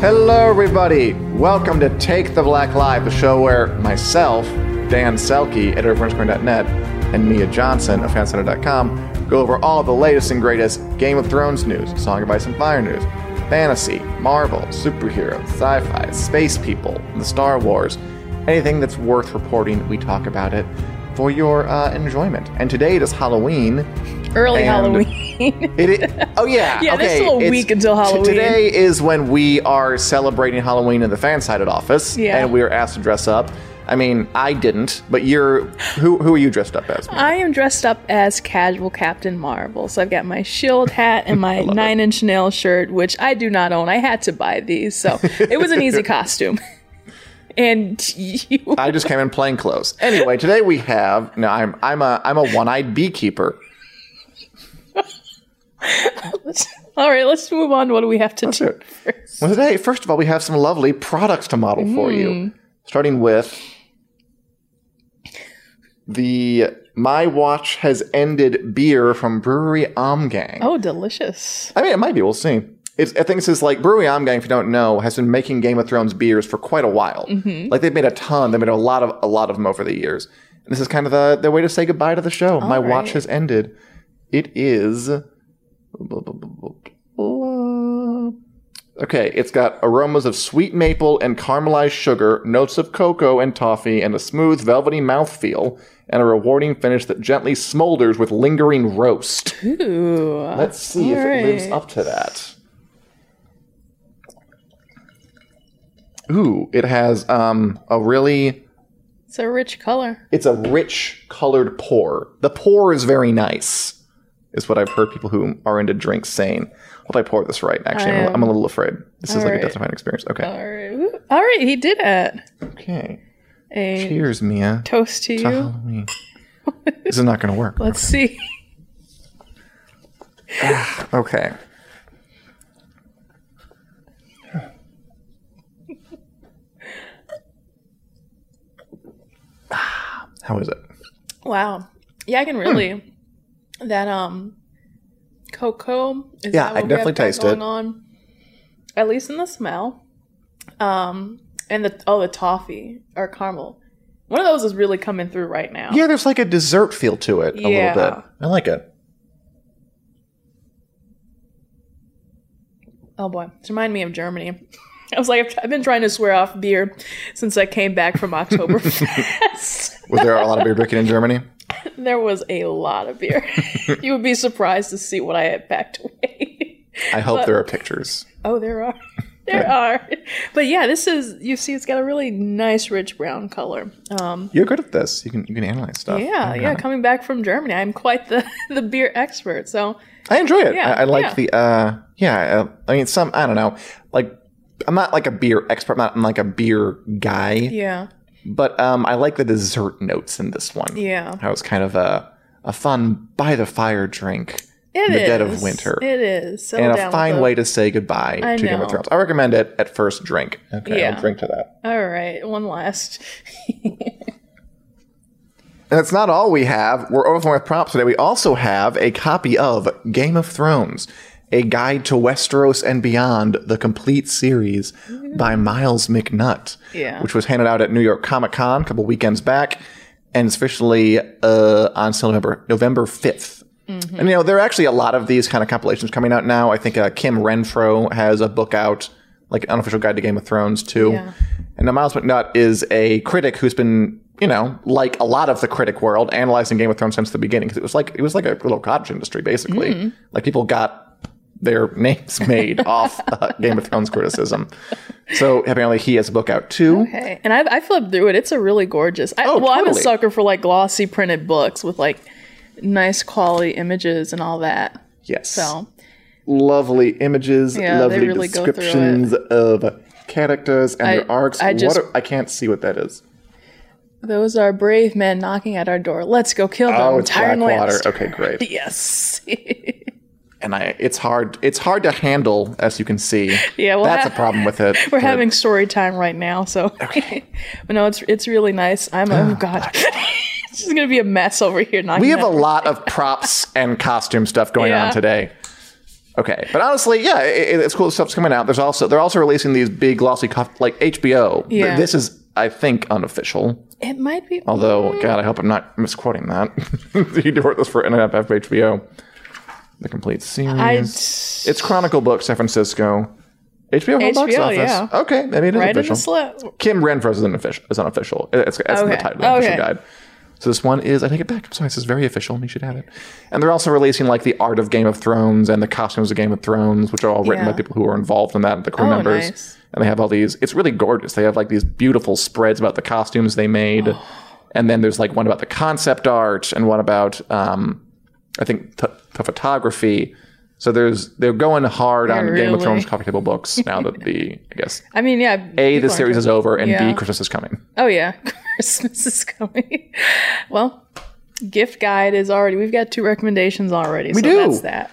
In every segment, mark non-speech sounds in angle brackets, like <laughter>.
Hello, everybody. Welcome to Take the Black Live, the show where myself, Dan Selcke, editor of FrenchCoin.net, and Mia Johnson of FanSided.com go over all the latest and greatest Game of Thrones news, Song of Ice and Fire news, fantasy, Marvel, superhero, sci-fi, space people, the Star Wars, anything that's worth reporting. We talk about it for your uh, enjoyment. And today it is Halloween. Early Halloween. <laughs> It oh yeah, <laughs> Yeah, there's okay. still a week until t- Halloween. Today is when we are celebrating Halloween in the fan-sided office, Yeah. and we were asked to dress up. I mean, I didn't, but you're who? Who are you dressed up as? I am dressed up as casual Captain Marvel. So I've got my shield hat and <laughs> my nine inch nail shirt, which I do not own. I had to buy these, so it was an easy costume. And you, I just came in plain clothes. <laughs> Anyway, today we have. No, I'm I'm a I'm a one-eyed beekeeper. <laughs> all right, let's move on. What do we have to do it. first? Well, today, first of all, we have some lovely products to model for Mm. you. Starting with the My Watch Has Ended beer from Brewery Ommegang. Oh, delicious. I mean, it might be. We'll see. It's, I think this is like Brewery Ommegang. If you don't know, has been making Game of Thrones beers for quite a while. Mm-hmm. Like they've made a ton. they've made a lot of a lot of them over the years. And this is kind of the the way to say goodbye to the show. My watch has ended. It is. Okay, it's got aromas of sweet maple and caramelized sugar, notes of cocoa and toffee, and a smooth, velvety mouthfeel, and a rewarding finish that gently smolders with lingering roast. Ooh. Let's see if it lives up to that. Ooh, it has um, a really. It's a rich color. It's a rich colored pour. The pour is very nice, is what I've heard people who are into drinks saying. Hope I pour this right. Actually, I'm, a- I'm a little afraid. This is like a Alright. death-defying experience. Okay. All right. All right. he did it. Okay. A Cheers, Mia. toast to to you. This is not going to work. <laughs> Let's see. Okay. <sighs> How is it? Wow. Yeah, I can really that um cocoa. Is Yeah, I definitely taste going it. On? At least in the smell. Um, and the oh the toffee or caramel. One of those is really coming through right now. Yeah, there's like a dessert feel to it a Yeah. little bit. I like it. Oh boy, it's reminding me of Germany. I was like, I've, I've been trying to swear off beer since I came back from Oktoberfest. <laughs> Was there a lot of beer drinking in Germany? there was a lot of beer. <laughs> you would be surprised to see what I had packed away. I hope there are pictures. Oh, there are. <laughs> There are. But yeah, this is you see it's got a really nice rich brown color. Um You're good at this. You can you can analyze stuff. yeah, yeah, coming back from Germany. I'm quite the the beer expert. So, I enjoy it. Yeah, I, I like yeah. the uh yeah, uh, I mean some I don't know. Like I'm not like a beer expert, I'm not I'm like a beer guy. yeah. But um I like the dessert notes in this one. Yeah. How it's kind of a a fun by the fire drink It in is. the dead of winter. It is. Settle and a fine way to say goodbye I to Game of Thrones. I recommend it at first drink. Okay, Yeah. I'll drink to that. All right, one last. And <laughs> that's not all we have. We're overflowing with props today. We also have a copy of Game of Thrones, a guide to Westeros and beyond, the complete series by Myles McNutt, Yeah. which was handed out at New York Comic Con a couple weekends back. and it's officially uh, on sale November November 5th. Mm-hmm. And you know, there are actually a lot of these kind of compilations coming out now. I think uh, Kim Renfro has a book out, like an unofficial guide to Game of Thrones too. Yeah. And now Myles McNutt is a critic who's been, you know, like a lot of the critic world, analyzing Game of Thrones since the beginning because it was like it was like a little cottage industry basically. Mm-hmm. Like people got their <laughs> names made off uh, Game of Thrones criticism. So apparently he has a book out too. Okay, and I, I flipped through it. It's a really gorgeous. I, Oh, well, I'm a sucker for like glossy printed books with like nice quality images and all that. Yes. So lovely images, Yeah, lovely really descriptions of characters and I- their arcs. I just- what are, I can't see what that is. those are brave men knocking at our door. Let's go kill them. Oh, it's Tyrion Blackwater. Lannister. Okay, great. <laughs> Yes. <laughs> And I, it's hard. It's hard to handle, as you can see. Yeah, well, that's ha- a problem with it. <laughs> We're but- having story time right now, so. <laughs> but no, it's it's really nice. I'm oh <sighs> god, <laughs> this is gonna be a mess over here. We have a lot of props and costume stuff going Yeah. on today. Okay, but honestly, yeah, it, it's cool stuff's coming out. There's also they're also releasing these big glossy like HBO. Yeah. This is, I think, unofficial. It might be. Although, mm. God, I hope I'm not misquoting that. you do wrote this for NFF HBO. The complete series. It's Chronicle Book San Francisco. HBO, home box office. yeah. Okay, maybe it is right official. Kim Renfro's is unofficial. Is unofficial. It's, it's in the Okay. title, the official guide. So this one is, I take it back. I'm sorry, this is very official, and you should have it. And they're also releasing like the art of Game of Thrones and the costumes of Game of Thrones, which are all written Yeah. by people who are involved in that, the crew Oh, members. nice. And they have all these. It's really gorgeous. They have like these beautiful spreads about the costumes they made, Oh. and then there's like one about the concept art and one about, um, I think, t- the photography. So there's they're going hard on Game of? Thrones coffee table books now that the I guess I mean, yeah. a the series is over and Yeah. b Christmas is coming. Oh yeah, <laughs> Christmas is coming. well, gift guide is already. We've got two recommendations already. We so do. That's that.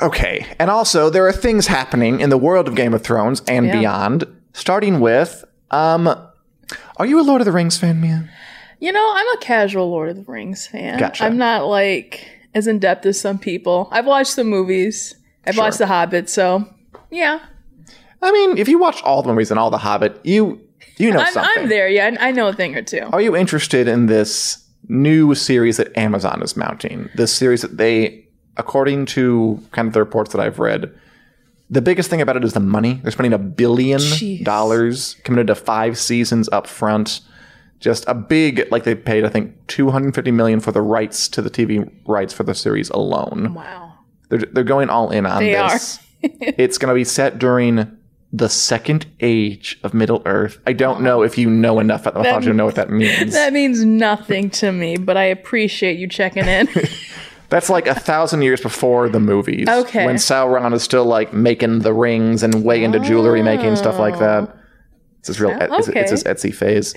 Okay. And also, there are things happening in the world of Game of Thrones and Yeah. beyond, starting with um Are you a Lord of the Rings fan, Mia? You know, I'm a casual Lord of the Rings fan. Gotcha. I'm not like as in depth as some people. I've watched the movies. I've watched The Hobbit, so yeah, I mean, if you watch all the movies and all the Hobbit, you you know I'm, something. I'm there. Yeah, I I know a thing or two. Are you interested in this new series that Amazon is mounting? This series that they, according to kind of the reports that I've read, the biggest thing about it is the money. They're spending a billion Jeez. dollars committed to five seasons up front. Just a big, like they paid, I think, two hundred fifty million for the rights to the TV rights for the series alone. Wow. They're they're going all in on They this. <laughs> it's going to be set during the second age of Middle Earth. I don't know if you know enough about the mythology to know what that <laughs> means. That means nothing to me, but I appreciate you checking in. <laughs> That's like a thousand years before the movies. Okay. When Sauron is still like making the rings and way into jewelry making stuff like that. Oh. It's his real. It's, it's his Etsy phase.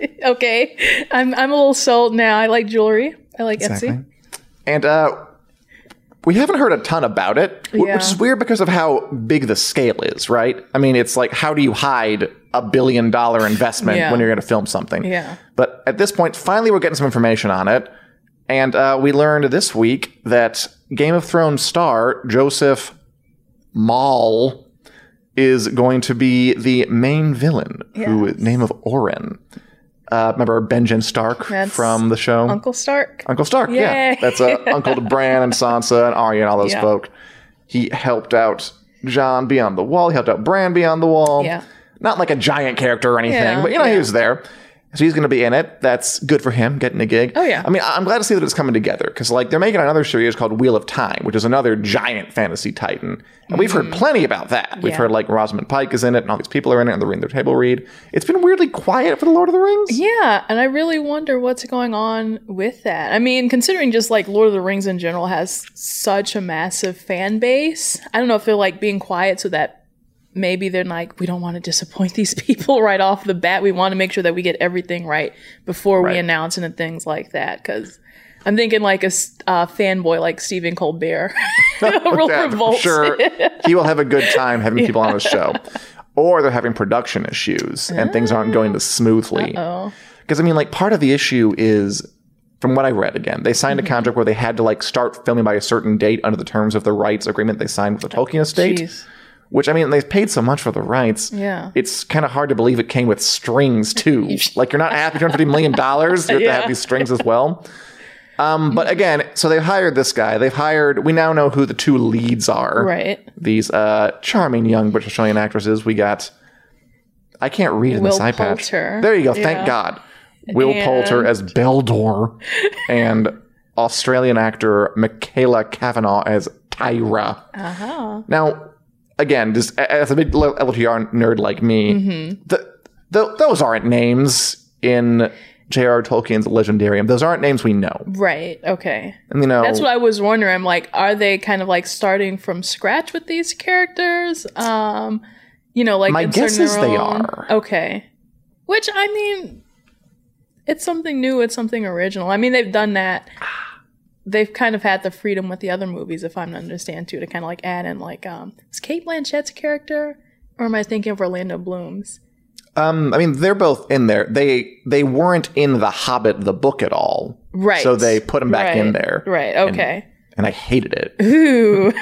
<laughs> okay, I'm I'm a little sold now. I like jewelry. I like Etsy. And uh, we haven't heard a ton about it, Yeah. which is weird because of how big the scale is, right? I mean, it's like how do you hide a billion dollar investment Yeah. when you're going to film something? Yeah. But at this point, finally, we're getting some information on it. And uh, we learned this week that Game of Thrones star Joseph Mawle is going to be the main villain, who Yes. name of Oren. Uh, remember Benjen Stark That's from the show? Uncle Stark. Uncle Stark, yeah. That's uh, <laughs> Uncle to Bran and Sansa and Arya and all those Yeah. folk. He helped out Jon beyond the wall. He helped out Bran beyond the wall. Yeah. Not like a giant character or anything, Yeah, but you know, he was there. So he's going to be in it. That's good for him, getting a gig. Oh, yeah. I mean, I'm glad to see that it's coming together because, like, they're making another series called Wheel of Time, which is another giant fantasy titan. And we've heard plenty about that. We've Mm. Yeah. heard, like, Rosamund Pike is in it and all these people are in it and they're reading their table read. It's been weirdly quiet for The Lord of the Rings. Yeah, and I really wonder what's going on with that. I mean, considering just like Lord of the Rings in general has such a massive fan base, I don't know if they're like being quiet so that maybe they're like, we don't want to disappoint <laughs> these people right off the bat. We want to make sure that we get everything right before Right. we announce and things like that. Because I'm thinking like a uh, fanboy like Stephen Colbert. <laughs> <laughs> Real revolt. sure he will have a good time having people on his show. Or they're having production issues and things aren't going as smoothly. Because I mean, like part of the issue is from what I read again, they signed a contract where they had to like start filming by a certain date under the terms of the rights agreement they signed with the Tolkien estate, Jeez. Which I mean, they paid so much for the rights. Yeah. It's kind of hard to believe it came with strings too. <laughs> like you're not happy two hundred fifty million dollars. You have to Yeah. have these strings as well. Um, but again, so they've hired this guy. They've hired. We now know who the two leads are. Right. These uh, charming young British Australian actresses. We got. I can't read in this Will eye patch. Poulter. There you go. Yeah. Thank God. Will And- Poulter as Beldor, <laughs> and Australian actor Michaela Kavenagh as Tyra. Uh-huh. Now, again, just as a big LTR nerd like me, Mm-hmm. the, the, those aren't names in J.R. Tolkien's Legendarium. Those aren't names we know. Right. Okay. And you know, That's what I was wondering. I'm like, are they kind of like starting from scratch with these characters? Um, you know, like My guess is their they own- are. Okay. Which I mean, it's something new. It's something original. I mean, they've done that. They've kind of had the freedom with the other movies, if I'm to understand too, to kind of like add in like, um, is Cate Blanchett's character, or am I thinking of Orlando Bloom's? um, I mean, they're both in there. They they weren't in the Hobbit the book at all, Right. so they put them back in there. Right. Okay. and I hated it. <laughs> Ooh.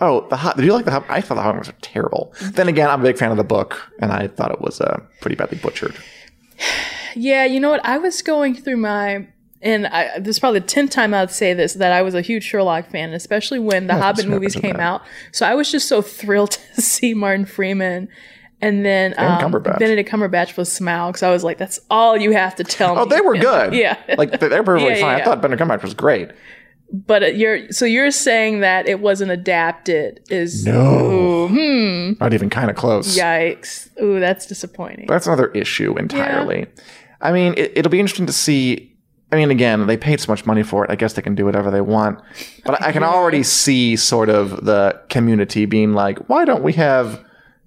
Oh, the Hobbit. Did you like the Hobbit? I thought the Hobbit was terrible. Then again, I'm a big fan of the book, and I thought it was uh, pretty badly butchered. <sighs> Yeah, you know what? I was going through my, and I, this is probably the tenth time I'd say this that I was a huge Sherlock fan, especially when the Hobbit movies came out. So I was just so thrilled <laughs> to see Martin Freeman. And then um, Cumberbatch. Benedict Cumberbatch was Smaug, because I was like, "That's all you have to tell me." Oh, they were good. <laughs> Yeah. like they were <laughs> perfectly Yeah, fine. I yeah. thought Benedict Cumberbatch was great. But uh, you're so you're saying that it wasn't adapted? Is No. Ooh, hmm. Not even kind of close. Yikes! Ooh, that's disappointing. That's another issue entirely. I mean, it, it'll be interesting to see. I mean, again, they paid so much money for it. I guess they can do whatever they want. But I can <laughs> already see sort of the community being like, why don't we have,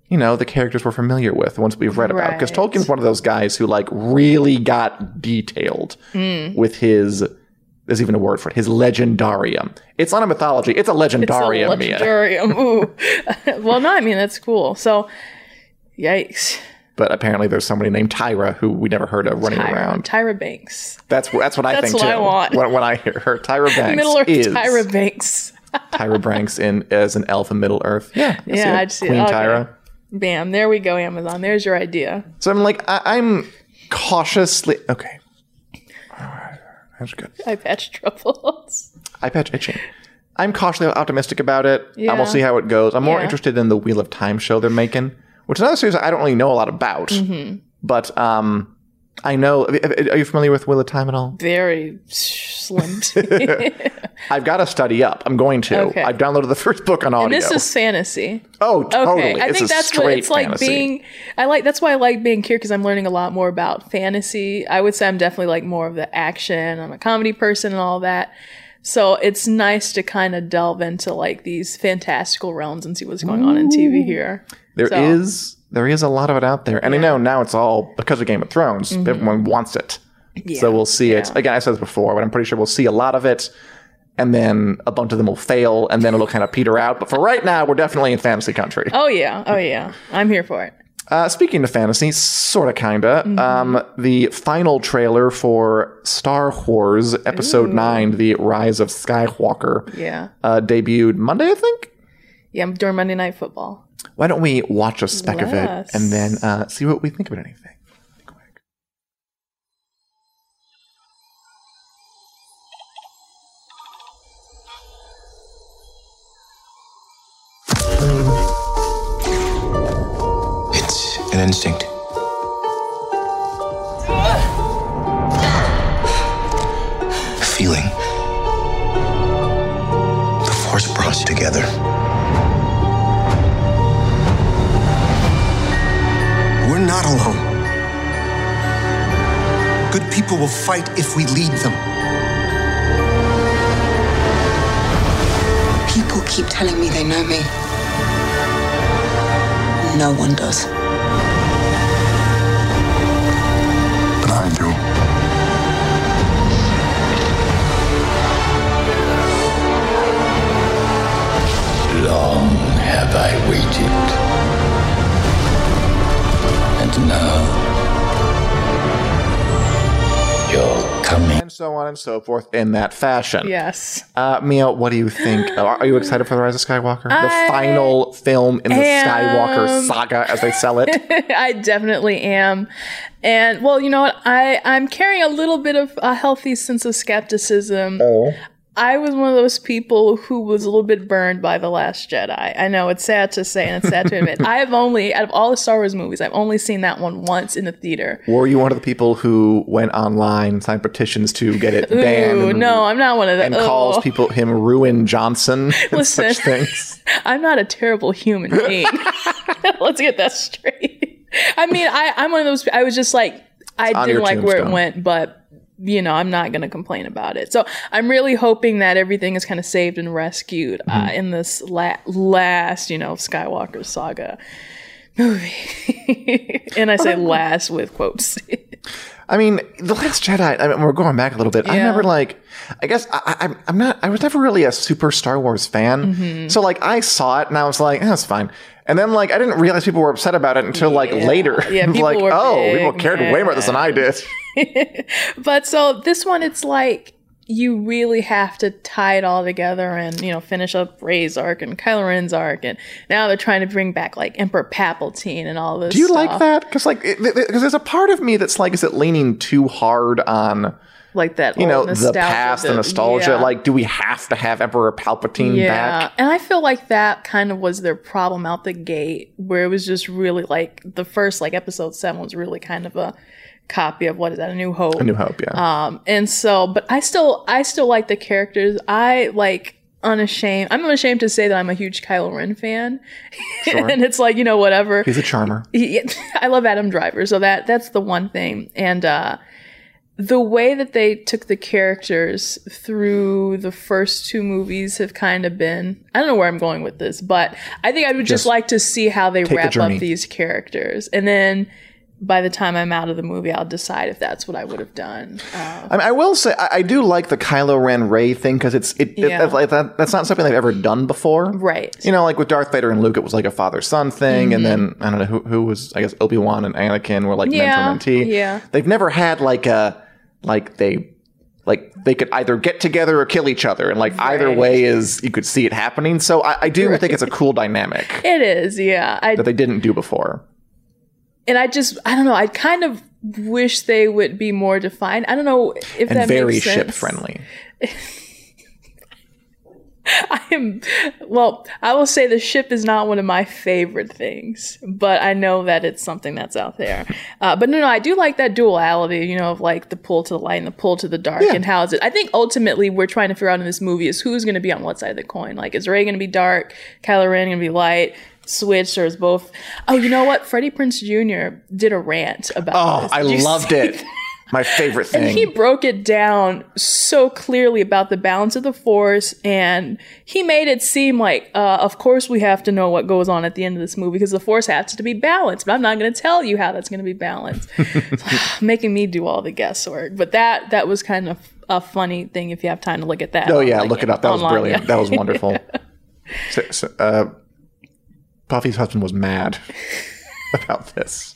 you know, the characters we're familiar with, the ones we've read about? Because Right. Tolkien's one of those guys who like really got detailed Hmm. with his. There's even a word for it. His legendarium. It's not a mythology. It's a legendarium. So Mia. legendarium. Ooh. <laughs> well, no, I mean that's cool. So, yikes. But apparently, there's somebody named Tyra who we never heard of running Tyra, around. Tyra Banks. That's that's what I That's think what too. I want. When, when I hear her, Tyra <laughs> Banks Middle Earth is Tyra Banks. Tyra Banks in as an elf in Middle Earth. Yeah, I Yeah. I just see it. Queen Okay. Tyra. Bam. There we go, Amazon. There's your idea. So I'm like, I, I'm cautiously okay. That's good. I patch troubles. I patch itching. I'm cautiously optimistic about it. I Yeah. will see how it goes. I'm more Yeah. interested in the Wheel of Time show they're making, which is another series I don't really know a lot about. Mm-hmm. But um, I know. Are you familiar with Wheel of Time at all? Very slim. <laughs> <laughs> I've got to study up. I'm going to. Okay. I've downloaded the <laughs> first book on audio. and this is fantasy. oh, totally. Okay, I It's think that's what it's like fantasy. being. I like that's why I like being here because I'm learning a lot more about fantasy. I would say I'm definitely like more of the action. I'm a comedy person and all that. So it's nice to kind of delve into like these fantastical realms and see what's going on in TV here. There So- is there is a lot of it out there, and I know now it's all because of Game of Thrones. Mm-hmm. Everyone wants it, so we'll see it again. I said this before, but I'm pretty sure we'll see a lot of it, and then a bunch of them will fail, and then it'll kind of peter out. But for right now, we're definitely in fantasy country. Oh yeah, oh yeah, I'm here for it. Uh, speaking of fantasy, sort of, kinda. Mm-hmm. Um, the final trailer for Star Wars Episode Nine: The Rise of Skywalker Yeah, uh, debuted Monday, I think. Yeah. I'm during Monday Night Football. Why don't we watch a speck of it and then uh, see what we think of it? Anything? It's an instinct. A feeling. The force brought us together. People will fight if we lead them. People keep telling me they know me. No one does. But I do. Long have I waited. And now and so on and so forth in that fashion. Yes. Uh, Mia, what do you think? Are <gasps> are you excited for The Rise of Skywalker? the I final film in the am. Skywalker saga as they sell it? <laughs> I definitely am. And well, you know what? I I'm carrying a little bit of a healthy sense of skepticism. oh. I was one of those people who was a little bit burned by The Last Jedi. I know it's sad to say and it's sad to admit. <laughs> I have only, out of all the Star Wars movies, I've only seen that one once in the theater. Were you one of the people who went online, signed petitions to get it banned? Ooh, and, no, I'm not one of them. And calls oh. people him Ruin Johnson and <laughs> Listen. such things. <laughs> I'm not a terrible human being. Let's get that straight. I mean, I, I'm one of those. I was just like, I didn't like where it went, but you know, I'm not going to complain about it. So I'm really hoping that everything is kind of saved and rescued uh, Mm-hmm. in this la- last, you know, Skywalker saga movie. <laughs> and I say <laughs> last with quotes. <laughs> I mean, The Last Jedi, I mean, we're going back a little bit. I never like, I guess I, I'm not, I was never really a super Star Wars fan. Mm-hmm. So, like, I saw it and I was like, eh, that's fine. And then, like, I didn't realize people were upset about it until, like, later. Yeah, people like, were oh, big people cared way more about this than I did. <laughs> But so this one, it's like you really have to tie it all together and you know finish up Rey's arc and Kylo Ren's arc, and now they're trying to bring back like Emperor Palpatine and all this. Do you like that? Because, like, because there's a part of me that's like, is it leaning too hard on, Like that, you know, the past, the nostalgia? yeah. Like, do we have to have Emperor Palpatine yeah, back? and I feel like that kind of was their problem out the gate, where it was just really like the first like episode seven was really kind of a copy of what is that, A New Hope. A New Hope, yeah. Um, and so, but I still, I still like the characters. I like unashamed. I'm unashamed to say that I'm a huge Kylo Ren fan, <laughs> and it's like you know whatever. He's a charmer. He- <laughs> I love Adam Driver, so that that's the one thing. And uh, the way that they took the characters through the first two movies have kind of been. I don't know where I'm going with this, but I think I would just, Just like to see how they wrap up these characters, and then. By the time I'm out of the movie, I'll decide if that's what I would have done. Uh, I, mean, I will say I, I do like the Kylo Ren Rey thing because it's it, it- Yeah. like that, that's not something they've ever done before. right. You know, like with Darth Vader and Luke, it was like a father son thing, and then I don't know who who was I guess Obi Wan and Anakin were like Yeah, mentor mentee. yeah. they've never had like a like they like they could either get together or kill each other, and like either way is you could see it happening. So I, I do think it's a cool dynamic It is, yeah. I that they didn't do before. And I just I don't know. I kind of wish they would be more defined. I don't know if And that very makes sense. ship friendly. <laughs> I am well. I will say the ship is not one of my favorite things, but I know that it's something that's out there. Uh, but no, no, I do like that duality. You know, of like the pull to the light and the pull to the dark, Yeah. and how is it? I think ultimately we're trying to figure out in this movie is who's going to be on what side of the coin. Like, is Rey going to be dark? Kylo Ren going to be light? Switch or is both? Oh, you know what? Freddie Prinze Jr. did a rant about. Oh, this. I loved it. My favorite thing. and he broke it down so clearly about the balance of the force, and he made it seem like, uh, of course, we have to know what goes on at the end of this movie because the force has to be balanced. But I'm not going to tell you how that's going to be balanced, <laughs> <sighs> making me do all the guesswork. But that that was kind of a funny thing if you have time to look at that. Oh yeah, Like, look it up. That was brilliant. That was wonderful. <laughs> so, so, uh, Buffy's husband was mad <laughs> about this.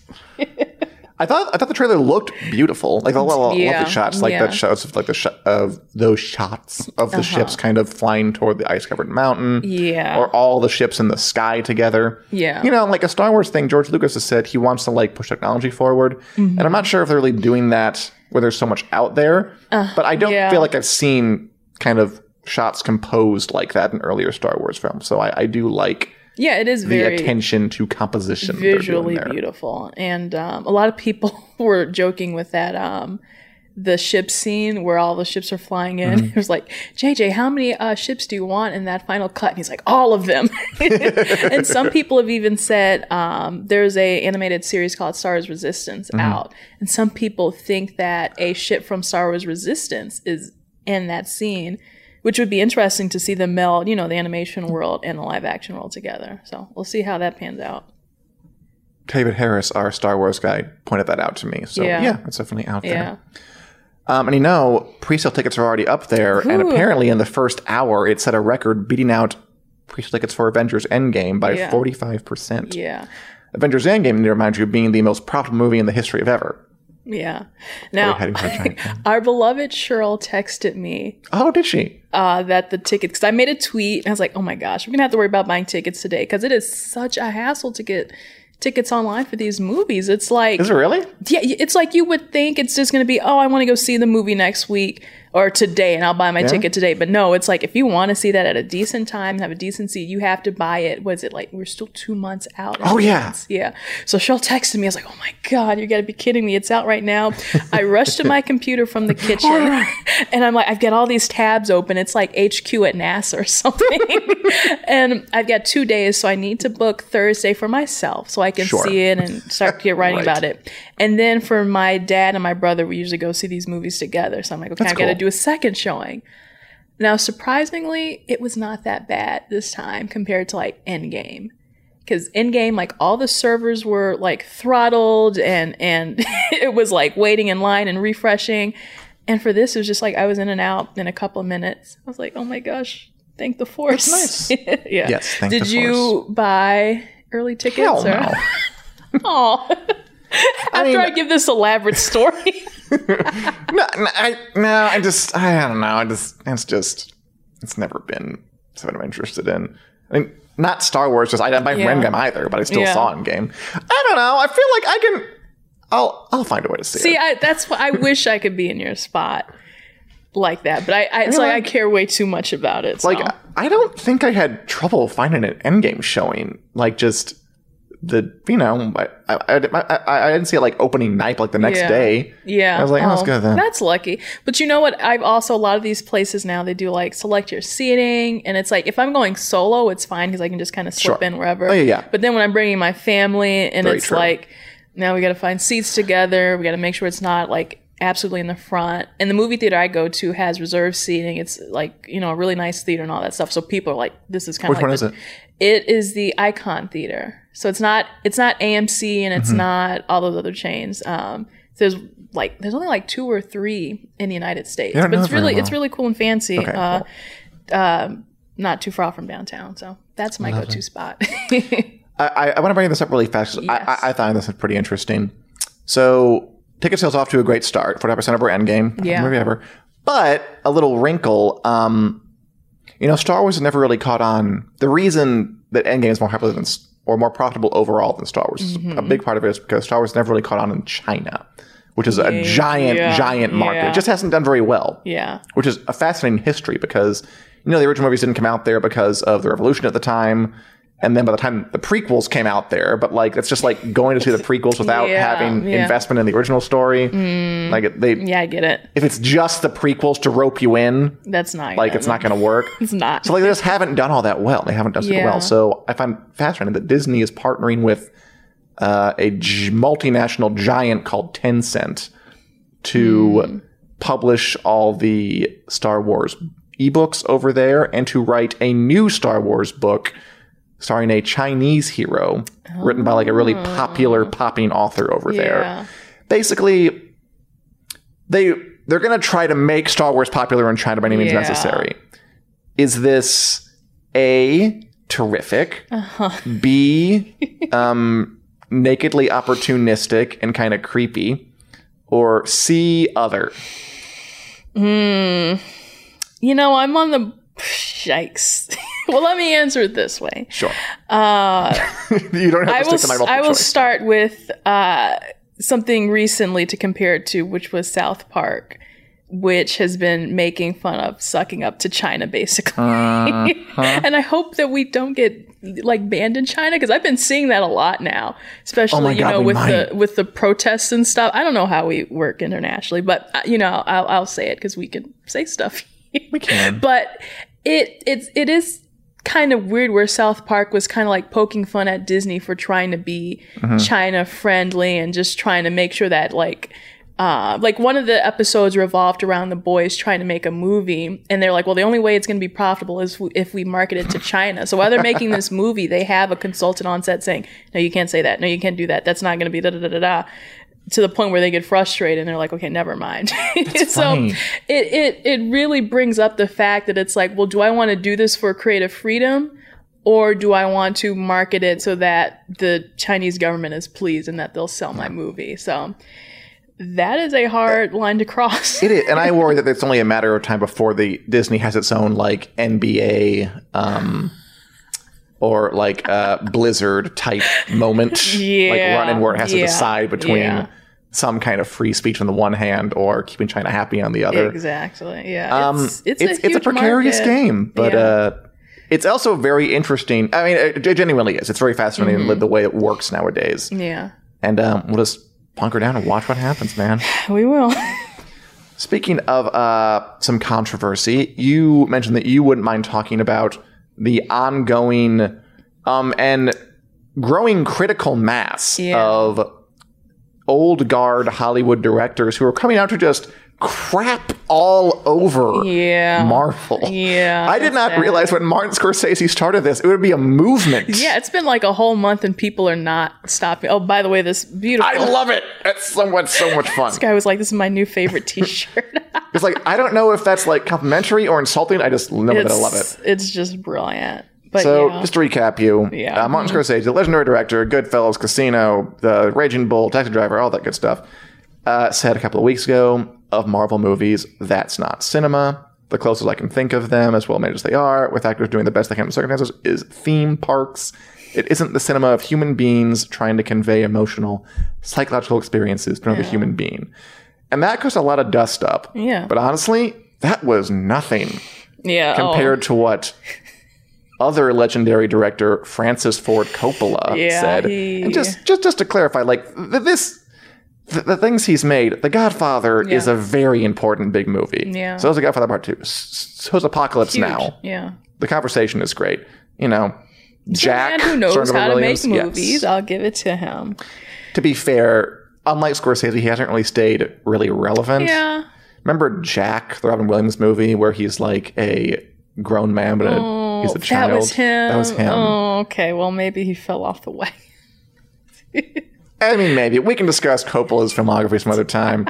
I thought I thought the trailer looked beautiful, like the lo- Yeah, lovely shots, like yeah. Uh-huh. that shots of like the shot of those shots of the ships kind of flying toward the ice covered mountain, Yeah. or all the ships in the sky together. Yeah. you know, like a Star Wars thing. George Lucas has said he wants to like push technology forward, Mm-hmm. and I'm not sure if they're really doing that where there's so much out there. but I don't Uh, yeah. feel like I've seen kind of shots composed like that in earlier Star Wars films. So I, I do like Yeah, it is the very attention to composition. visually beautiful. And um, a lot of people <laughs> were joking with that. Um, the ship scene where all the ships are flying in. Mm-hmm. <laughs> It was like, JJ, how many uh, ships do you want in that final cut? And he's like, all of them. <laughs> and some people have even said um, there's a animated series called Star Wars Resistance Mm-hmm. out, and some people think that a ship from Star Wars Resistance is in that scene. Which would be interesting to see them meld, you know, the animation world and the live action world together. So we'll see how that pans out. David Harris, our Star Wars guy, pointed that out to me. So yeah, Yeah. it's definitely out Yeah. there. Um, and you know, pre-sale tickets are already up there, and apparently in the first hour, it set a record, beating out pre-sale tickets for Avengers Endgame by Yeah. forty-five percent. Yeah. Avengers Endgame, to remind you, being the most profitable movie in the history of ever. Yeah. Now, heading for a giant <laughs> fan. our beloved Cheryl texted me Oh, did she? uh, that the tickets, because I made a tweet and I was like, oh my gosh, we're going to have to worry about buying tickets today because it is such a hassle to get tickets online for these movies. It's like, Is it really? yeah, it's like you would think it's just going to be, oh, I want to go see the movie next week or today and I'll buy my ticket today. But no, it's like if you want to see that at a decent time and have a decent seat, you have to buy it. Was it like we're still two months out? Oh, yeah. Yeah. So Cheryl texted me. I was like, oh my God, you got to be kidding me. It's out right now. <laughs> I rushed to my computer from the kitchen <laughs> and I'm like, I've got all these tabs open. It's like HQ at NASA or <laughs> something. and I've got two days. So I need to book Thursday for myself so I can Sure. see it and start to get writing Right. about it. And then for my dad and my brother, we usually go see these movies together. So I'm like, okay, That's I got to cool. Do a second showing. Now, surprisingly, it was not that bad this time compared to like Endgame. Because Endgame, like all the servers were like throttled and and <laughs> it was like waiting in line and refreshing. And for this, it was just like I was in and out in a couple of minutes. I was like, oh my gosh, thank the force. nice. <laughs> yeah. Yes, thank Did the you buy early tickets? Hell or- no. <laughs> Aw. After I, give this elaborate story. <laughs> no, no, I, no, I just, I don't know. I just, it's just, it's never been something I'm interested in. I mean, not Star Wars, just I didn't buy Yeah. Endgame either, but I still Yeah. saw Endgame. I don't know. I feel like I can, I'll, I'll find a way to see, See, it. I, that's what I wish I could be in your spot like that, but I, I it's like I care way too much about it. like. I don't think I had trouble finding an Endgame showing. Like, just the, you know, I, I, I, I, didn't see it like opening night, like the next Yeah. day. Yeah. I was like, oh, that's good then. That's lucky. But you know what? I've also, a lot of these places now, they do like select your seating. And it's like, if I'm going solo, it's fine because I can just kind of slip Sure. in wherever. Oh, yeah, yeah. But then when I'm bringing my family and Very it's true. like, now we got to find seats together. We got to make sure it's not like absolutely in the front. And the movie theater I go to has reserved seating. It's like, you know, a really nice theater and all that stuff. So people are like, this is kind of Which like one is it? It is the Icon Theater. So it's not it's not AMC and Mm-hmm. it's not all those other chains. Um, there's like there's only like two or three in the United States, don't but it's very really it's really cool and fancy. Okay, uh, um, not too far from downtown, so that's my go-to spot. <laughs> I, I, I want to bring this up really fast. Yes. I, I, I find this pretty interesting. So, ticket sales off to a great start. 45% of over Endgame. Yeah. Movie ever. But a little wrinkle. Um, you know, Star Wars has never really caught on. The reason that Endgame is more popular than, s- or more profitable overall than Star Wars, Mm-hmm. a big part of it is because Star Wars never really caught on in China, which is a giant, yeah, giant market. yeah. It just hasn't done very well yeah, which is a fascinating history because you know the original movies didn't come out there because of the revolution at the time and then by the time the prequels came out there but like it's just like going to see the <laughs> prequels without Yeah, having yeah. Mm. investment in the original story like they yeah, I get it. if it's just the prequels to rope you in That's not like it's not going to work <laughs> It's not. so like they just haven't done all that well they haven't done super Yeah. well so i find fascinating that disney is partnering with uh, a g- multinational giant called tencent to Hmm. publish all the Star Wars ebooks over there and to write a new Star Wars book starring a Chinese hero written by like a really popular popping author over Yeah. there. Basically, they they're going to try to make Star Wars popular in China by any means Yeah. necessary. Is this a terrific? Uh-huh. B um nakedly opportunistic and kind of creepy or C other. Hmm. You know, I'm on the yikes. <laughs> well, let me answer it this way. Sure. Uh, <laughs> you don't have I to will. stick to my multiple I will choice. start with uh, something recently to compare it to, which was South Park, which has been making fun of sucking up to China, basically. Uh-huh. <laughs> and I hope that we don't get like banned in China because I've been seeing that a lot now, especially Oh you God, know with might. the with the protests and stuff. I don't know how we work internationally, but uh, you know I'll, I'll say it because we can say stuff. We can. <laughs> but it it's it is kind of weird where South Park was kind of like poking fun at Disney for trying to be Mm-hmm. China friendly and just trying to make sure that like uh, like one of the episodes revolved around the boys trying to make a movie, and they're like, "Well, the only way it's going to be profitable is w- if we market it to <laughs> China." So while they're making this movie, they have a consultant on set saying, "No, you can't say that. No, you can't do that. That's not going to be da da da da da." To the point where they get frustrated and they're like, "Okay, never mind." <laughs> so funny. it, it it really brings up the fact that it's like, well, do I want to do this for creative freedom? Or do I want to market it so that the Chinese government is pleased and that they'll sell my movie? So that is a hard line to cross. It is, and I worry that <laughs> it's only a matter of time before the Disney has its own like NBA um, or like uh, Blizzard type moment, <laughs> yeah, like Yeah, running where it has to decide between yeah. Some kind of free speech on the one hand or keeping China happy on the other. exactly. Yeah. Um, it's, it's, it's a, it's a precarious market. game, but Yeah. uh, it's also very interesting. I mean, it, it genuinely is. It's very fascinating Mm-hmm. the way it works nowadays. yeah, And um, we'll just hunker down and watch what happens, man. <sighs> we will. <laughs> Speaking of uh, some controversy, you mentioned that you wouldn't mind talking about the ongoing um, and growing critical mass Yeah. of old guard Hollywood directors who are coming out to just crap all over Yeah. Marvel. Yeah, I did not sad. realize when Martin Scorsese started this, it would be a movement. Yeah, it's been like a whole month and people are not stopping. Oh, by the way, this beautiful I love it. It's somewhat so much fun. <laughs> This guy was like, "This is my new favorite <laughs> T-shirt." It's like I don't know if that's like complimentary or insulting. I just know that I love it. It's- It's just brilliant. But So, yeah. just to recap you, Yeah. Mm-hmm. uh, Martin Scorsese, the legendary director, Goodfellas, Casino, The Raging Bull, Taxi Driver, all that good stuff, uh, said a couple of weeks ago of Marvel movies, that's not cinema. The closest I can think of them, as well made as they are, with actors doing the best they can in circumstances, is theme parks. It isn't the cinema of human beings trying to convey emotional, psychological experiences to another human being. And that caused a lot of dust up. Yeah. But honestly, that was nothing yeah, oh, compared to what other legendary director Francis Ford Coppola Yeah, said. he- And just just just to clarify, like th- this. The, the things he's made, The Godfather is a very important big movie. Yeah. So is The Godfather Part Two. So is Apocalypse huge. Now. Yeah, The conversation is great. You know, Jack, man who knows how Robert to Williams, make yes. movies. I'll give it to him. To be fair, unlike Scorsese, he hasn't really stayed really relevant. Yeah, Remember Jack, the Robin Williams movie, where he's like a grown man, but a, oh, he's a child. that was him. That was him. Oh, okay. Well, maybe he fell off the wagon. I mean, maybe we can discuss Coppola's filmography some other time.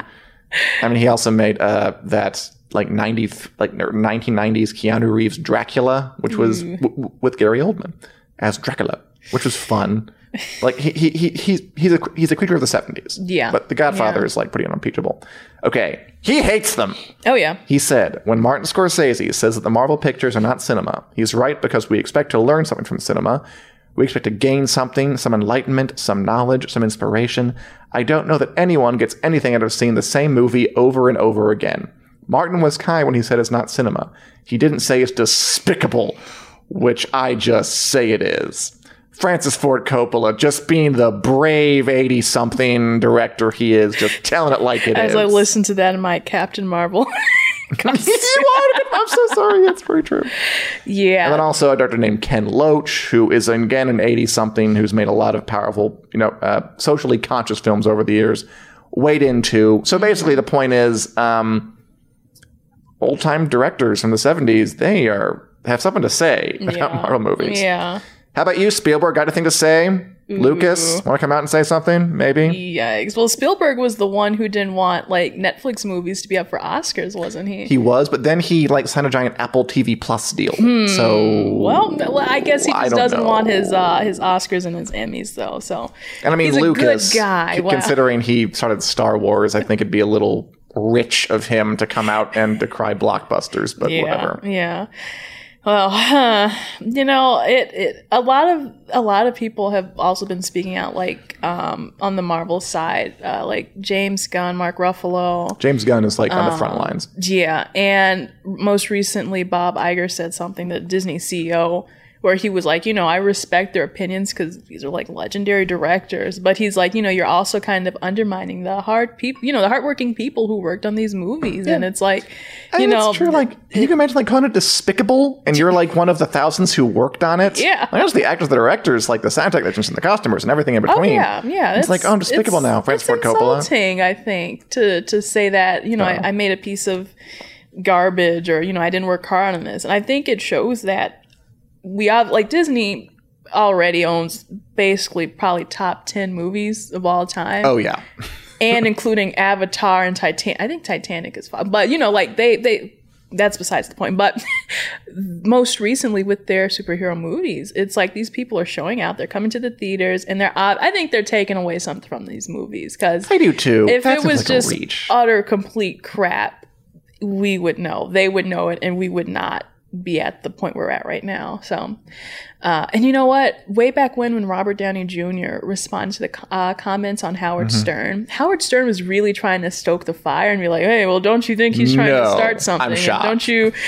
I mean, he also made uh, that like ninety like nineteen nineties Keanu Reeves Dracula, which was w- w- with Gary Oldman as Dracula, which was fun. <laughs> Like he, he, he he's he's a he's a creature of the seventies. Yeah. but The Godfather Yeah. is like pretty unimpeachable. Okay, he hates them. Oh yeah, He said, when Martin Scorsese says that the Marvel pictures are not cinema, he's right because we expect to learn something from cinema. We expect to gain something, some enlightenment, some knowledge, some inspiration. I don't know that anyone gets anything out of seeing the same movie over and over again. Martin was kind when he said it's not cinema. He didn't say it's despicable, which I just say it is. Francis Ford Coppola, just being the brave 80 something director he is, just telling it like it is. as I listen to that in my Captain Marvel. <laughs> <laughs> I'm so sorry. That's very true. yeah, And then also a director named Ken Loach, who is again an 80 something who's made a lot of powerful, you know, uh, socially conscious films over the years. Weighed into. So basically, the point is, um, old time directors from the 70s, they are have something to say about Yeah. Marvel movies. yeah. How about you, Spielberg? Got anything to say? Lucas, want to come out and say something? Maybe. Yikes. Well, Spielberg was the one who didn't want like Netflix movies to be up for Oscars, wasn't he? He was, but then he like signed a giant Apple TV Plus deal. So Hmm. well, well, I guess he just doesn't know. want his uh, his Oscars and his Emmys though. So And I mean, Lucas, good guy. Wow. considering he started Star Wars, I think it'd be a little rich of him to come out and decry blockbusters, but yeah, whatever. yeah. Well, huh, you know, it, it a lot of a lot of people have also been speaking out, like um, on the Marvel side, uh, like James Gunn, Mark Ruffalo, James Gunn is like on the Um, front lines. Yeah, and most recently, Bob Iger said something that Disney CEO, where he was like, you know, I respect their opinions because these are like legendary directors, but he's like, you know, you're also kind of undermining the hard people, you know, the hardworking people who worked on these movies, and it's like, you And know, it's true. Like you can imagine, like calling it despicable, and you're like one of the thousands who worked on it. Yeah. like, just the actors, the directors, like the sound technicians, and the costumers, and everything in oh, between. Oh yeah, yeah. It's like, oh, I'm despicable it's- now, Francis it's Ford Coppola. insulting, I think, to to say that you know I, I made a piece of garbage or you know I didn't work hard on this, and I think it shows that we have like Disney already owns basically probably top ten movies of all time, Oh yeah, <laughs> and including Avatar and Titanic. I think Titanic is fine, but you know like they they that's besides the point. But <laughs> most recently with their superhero movies, it's like these people are showing out. They're coming to the theaters, and they're. I think they're taking away something from these movies because I do too. if That it was like just utter complete crap, we would know. They would know it, and we would not be at the point we're at right now. So, uh, and you know what? Way back when, when Robert Downey Jr. responded to the uh, comments on Howard Mm-hmm. Stern, Howard Stern was really trying to stoke the fire and be like, "Hey, well, don't you think he's trying No, to start I'm something? Shocked. Don't you?" <laughs>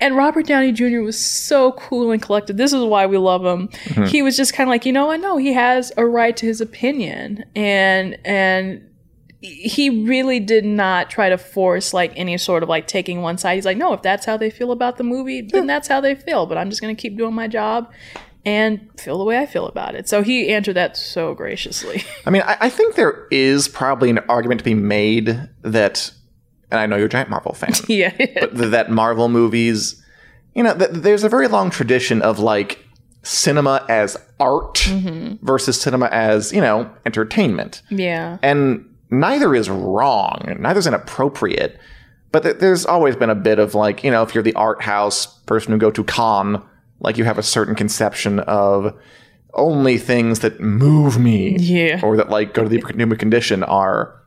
And Robert Downey Jr. was so cool and collected. This is why we love him. Mm-hmm. He was just kind of like, you know what? No, he has a right to his opinion, and and he really did not try to force like any sort of like taking one side. He's like, no, if that's how they feel about the movie, then that's how they feel. But I'm just gonna keep doing my job and feel the way I feel about it. So he answered that so graciously. <laughs> I mean, I, I think there is probably an argument to be made that, and I know you're a giant Marvel fan, <laughs> yeah. but that Marvel movies, you know, th- there's a very long tradition of like cinema as art Mm-hmm. versus cinema as, you know, entertainment. yeah. And neither is wrong, neither's inappropriate. But th- there's always been a bit of like, you know, if you're the art house person who go to con, like you have a certain conception of only things that move me, Yeah. or that like go to the <laughs> human condition are,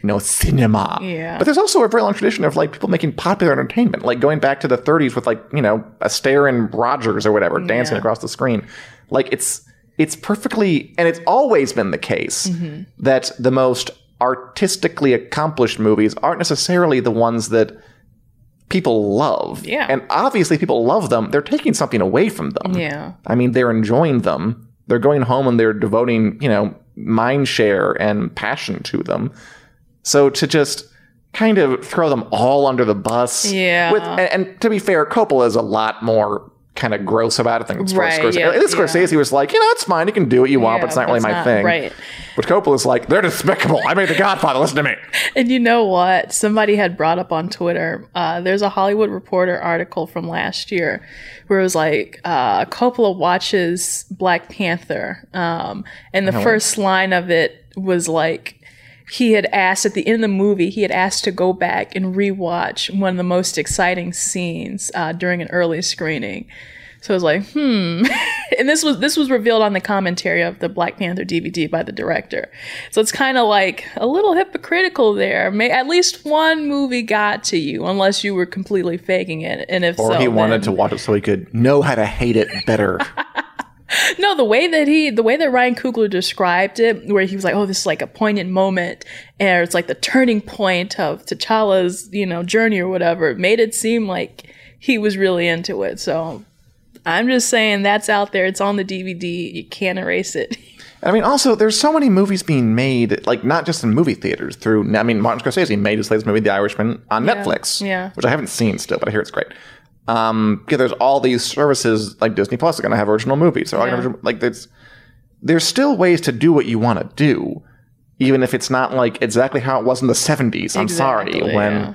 you know, cinema. Yeah. But there's also a very long tradition of like people making popular entertainment, like going back to the 30s with like you know Astaire and Rogers or whatever dancing across the screen. Like it's it's perfectly, and it's always been the case Mm-hmm. that the most artistically accomplished movies aren't necessarily the ones that people love. Yeah. And obviously people love them. They're taking something away from them. Yeah. I mean, they're enjoying them. They're going home and they're devoting, you know, mind share and passion to them. So to just kind of throw them all under the bus. Yeah. With, and, and to be fair, Coppola is a lot more kind of gross about it than Right, Scorsese. yeah, This yeah. Scorsese was like, you know, it's fine. You can do what you want, Yeah, but it's not really my not- thing. right. But Coppola's like, they're despicable. I made The Godfather. Listen to me. <laughs> And you know what? Somebody had brought up on Twitter. Uh, there's a Hollywood Reporter article from last year where it was like uh, Coppola watches Black Panther, um, and the first line of it was like he had asked at the end of the movie he had asked to go back and rewatch one of the most exciting scenes uh, during an early screening. So I was like, hmm. <laughs> and this was this was revealed on the commentary of the Black Panther DVD by the director. So it's kind of like a little hypocritical there. May, at least one movie got to you, unless you were completely faking it. And if Or so, he wanted then- to watch it so he could know how to hate it better. <laughs> No, the way that he, the way that Ryan Coogler described it, where he was like, "Oh, this is like a poignant moment," and it's like the turning point of T'Challa's, you know, journey or whatever, made it seem like he was really into it. So, I'm just saying that's out there. It's on the DVD. You can't erase it. <laughs> I mean, also, there's so many movies being made, like not just in movie theaters. Through, I mean, Martin Scorsese made his latest movie, The Irishman, on Netflix, yeah. which I haven't seen still, but I hear it's great. Um, yeah, there's all these services like Disney Plus are going to have original movies. Gonna Yeah. have, like there's there's still ways to do what you want to do, even if it's not like exactly how it was in the 70s. I'm sorry when yeah.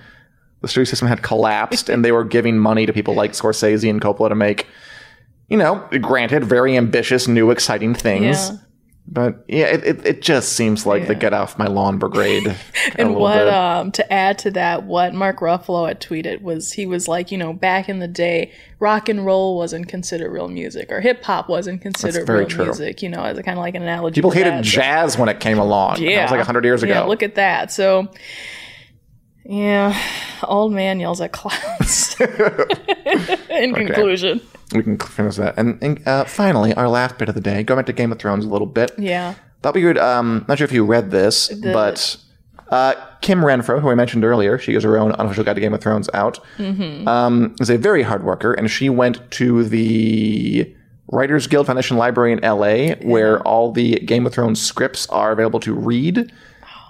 the studio system had collapsed and they were giving money to people like Scorsese and Coppola to make, you know, granted, very ambitious, new, exciting things. Yeah. But yeah, it, it, it just seems like the get off my lawn brigade. <laughs> And what um to add to that, what Mark Ruffalo had tweeted was he was like, you know, back in the day, rock and roll wasn't considered real music, or hip hop wasn't considered real true. music. You know, as a kind of like an analogy. People hated that. So- jazz when it came along. Yeah. That was like 100 years ago. Yeah, look at that. So, yeah, old man yells at clouds. <laughs> In conclusion, we can finish that. And, and uh, finally, our last bit of the day, go back to Game of Thrones a little bit. yeah, Thought we could, um, not sure if you read this, but uh, Kim Renfro, who I mentioned earlier, she has her own unofficial guide to Game of Thrones out, um, is a very hard worker, and she went to the Writers Guild Foundation Library in LA, where all the Game of Thrones scripts are available to read,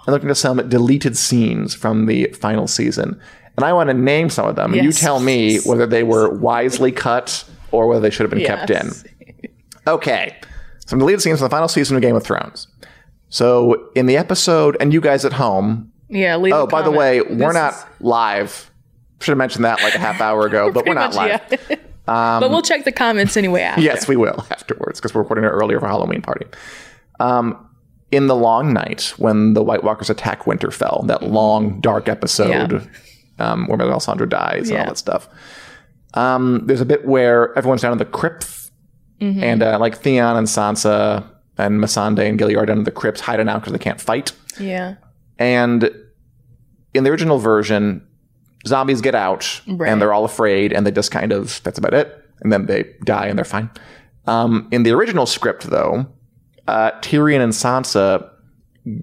and looked into some deleted scenes from the final season. And I want to name some of them. and You tell me whether they were wisely cut or whether they should have been kept in. Yes. Okay. Some deleted scenes from the final season of Game of Thrones. So in the episode, and you guys at home, yeah. Leave oh, by the way, we're not is live. Should have mentioned that like a half hour ago, <laughs> but we're not live. much- yeah. but we'll check the comments anyway. After. <laughs> Yes, we will afterwards because we're recording it earlier for Halloween party. Um, in the long night when the White Walkers attack Winterfell, that long dark episode Yeah. um, where Melisandre dies and Yeah. all that stuff. Um, there's a bit where everyone's down in the crypts, Mm-hmm. and uh, like Theon and Sansa and Missandei and Gilly are down in the crypts hiding out because they can't fight. Yeah. And in the original version, zombies get out Right. and they're all afraid and they just kind of, that's about it. And then they die and they're fine. Um, in the original script, though, uh, Tyrion and Sansa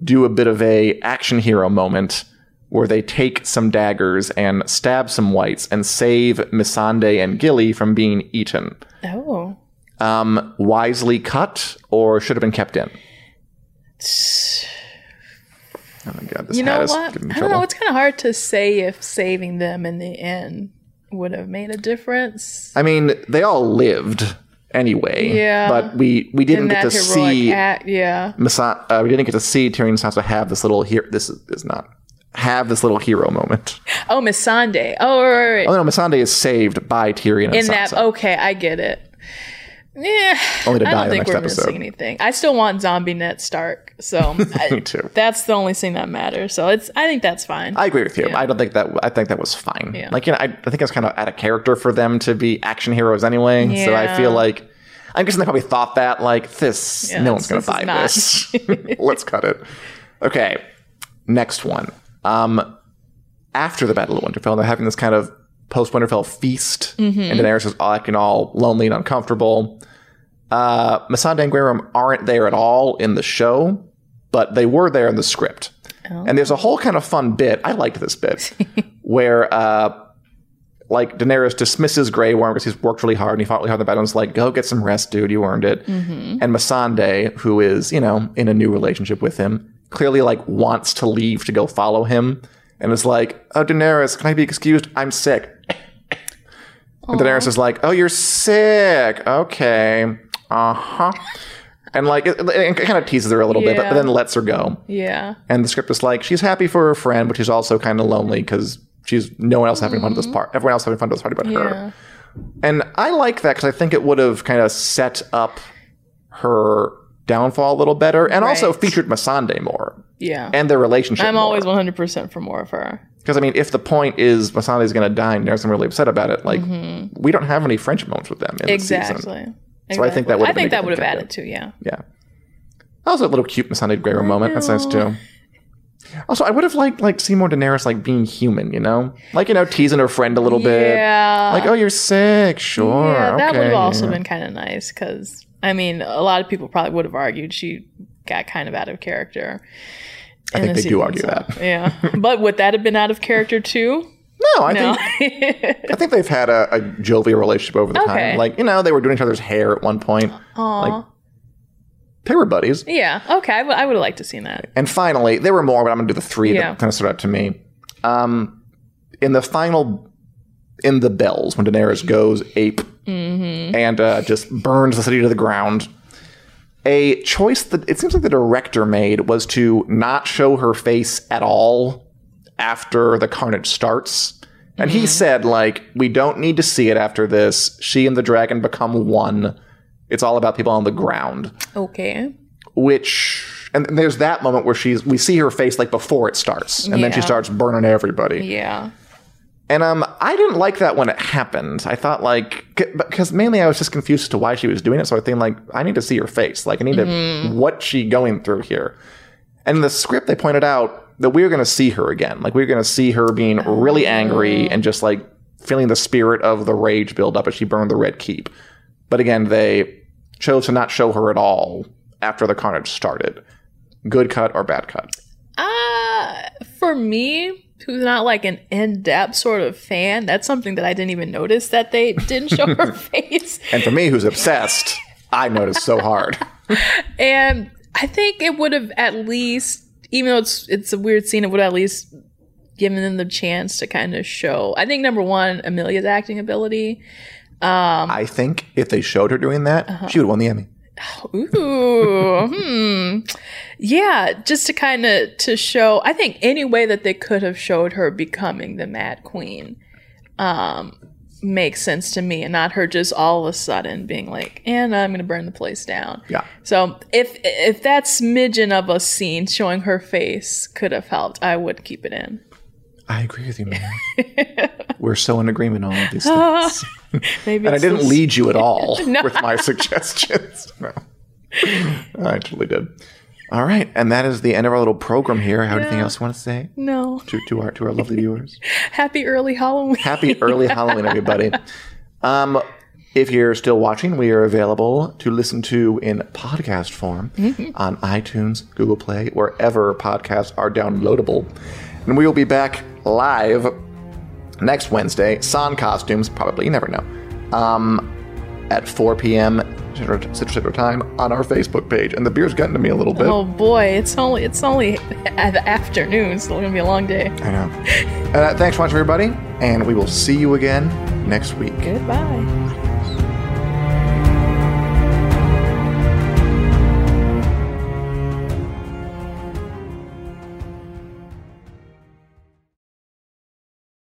do a bit of a action hero moment where they take some daggers and stab some whites and save Missandei and Gilly from being eaten. Oh. Um, wisely cut or should have been kept in? Oh my god, this You know is what? I don't know. It's kind of hard to say if saving them in the end would have made a difference. I mean, they all lived anyway. Yeah. But we we didn't get to see act, yeah. Misa- uh, we didn't get to see Tyrion Sansa have this little hero. This is, is not have this little hero moment. Oh, Missandei. Oh, right, right, right. Oh no, Missandei is saved by Tyrion in Sansa. that. Okay, I get it. Yeah, Only to I die don't the think next we're episode. missing anything. I still want Zombie Ned Stark, so <laughs> I- too. that's the only thing that matters. So it's. I think that's fine. I agree with you. Yeah. I don't think that. I think that was fine. Yeah. Like you know, I, I think it's kind of out of character for them to be action heroes anyway. So I feel like I'm guessing they probably thought that like this. Yeah, no one's going to buy this. <laughs> <laughs> Let's cut it. Okay, next one. Um, after the Battle of Winterfell, they're having this kind of post Winterfell feast, Mm-hmm. and Daenerys is acting all lonely and uncomfortable. Uh, Missandei and Grey Worm aren't there at all in the show, but they were there in the script. And there's a whole kind of fun bit. I liked this bit <laughs> where, uh, like Daenerys dismisses Grey Worm because he's worked really hard and he fought really hard in the battle. And is like, "Go get some rest, dude. You earned it." And Missandei, who is you know in a new relationship with him, clearly like wants to leave to go follow him, and is like, "Oh, Daenerys, can I be excused? I'm sick." And Daenerys is like, "Oh, you're sick. Okay, uh huh." And like it, it kind of teases her a little bit, but, then lets her go. yeah. And the script is like, she's happy for her friend, but she's also kind of lonely because she's no one else having fun at this part. Everyone else having fun at this party but Yeah. her. And I like that because I think it would have kind of set up her downfall a little better, and also featured Missandei more Yeah. and their relationship. I'm more. always 100% for more of her. Because I mean, if the point is Missandei's going to die and Daenerys is really upset about it, like we don't have any friendship moments with them in the season. Mm-hmm. Exactly. So I think that would've I think that would have added to, yeah. Yeah. Also, a little cute Masande Grey Worm moment. That's nice too. Also, I would have liked like see more Daenerys like being human, you know, like you know teasing her friend a little bit, Yeah. like oh you're sick, sure, yeah, that okay, would have also yeah. been kind of nice because, I mean, a lot of people probably would have argued she got kind of out of character. I in think they do argue that. Yeah. but would that have been out of character too? No, I No. think <laughs> I think they've had a, a jovial relationship over the Okay. time. Like you know, they were doing each other's hair at one point. Like they were buddies. yeah. Okay. I would have liked to have seen that. And finally, there were more, but I'm going to do the three Yeah. that kind of stood out to me. Um, in the final, in the bells, when Daenerys goes ape Mm-hmm. and uh, just burns the city to the ground, a choice that it seems like the director made was to not show her face at all after the carnage starts. And Mm-hmm. he said, like, we don't need to see it after this. She and the dragon become one. It's all about people on the ground Okay. which and there's that moment where she's we see her face like before it starts and then she starts burning everybody Yeah. And um i didn't like that when it happened. I thought like because mainly i was just confused as to why she was doing it. So i think like i need to see her face. Like i need to what she going through here. And in the script they pointed out that we were going to see her again. Like we were going to see her being really angry and just like feeling the spirit of the rage build up as she burned the red keep. But again they chose to not show her at all after the carnage started. Good cut or bad cut Uh, for me, who's not like an in-depth sort of fan, that's something that I didn't even notice that they didn't show her <laughs> face. and for me who's obsessed i noticed so hard <laughs> And I think it would have at least, even though it's it's a weird scene, it would have at least given them the chance to kind of show. I think number one, Emilia's acting ability. Um, i think if they showed her doing that she would have won the emmy Ooh, hmm. Yeah, just to kind of to show. I think any way that they could have showed her becoming the Mad Queen, um, makes sense to me, and not her just all of a sudden being like, "And I'm gonna burn the place down." Yeah. So if if that smidgen of a scene showing her face could have helped, I would keep it in. I agree with you, man. <laughs> We're so in agreement on all of these things. <laughs> <laughs> Maybe and I didn't lead you at <laughs> all No. with my suggestions. <laughs> No. I totally did. All right, and that is the end of our little program here. Have anything else you want to say No. to, to our to our lovely viewers? Happy early Halloween. Happy early Halloween, everybody. Um, if you're still watching, we are available to listen to in podcast form on iTunes, Google Play, wherever podcasts are downloadable. And we will be back live next Wednesday. San costumes, probably, you never know. Um, at 4 p.m. Central Standard Time on our Facebook page. And the beer's getting to me a little bit. Oh boy, it's only it's only the afternoon. so It's still gonna be a long day. I know. Uh, thanks for watching, everybody. And we will see you again next week. Goodbye.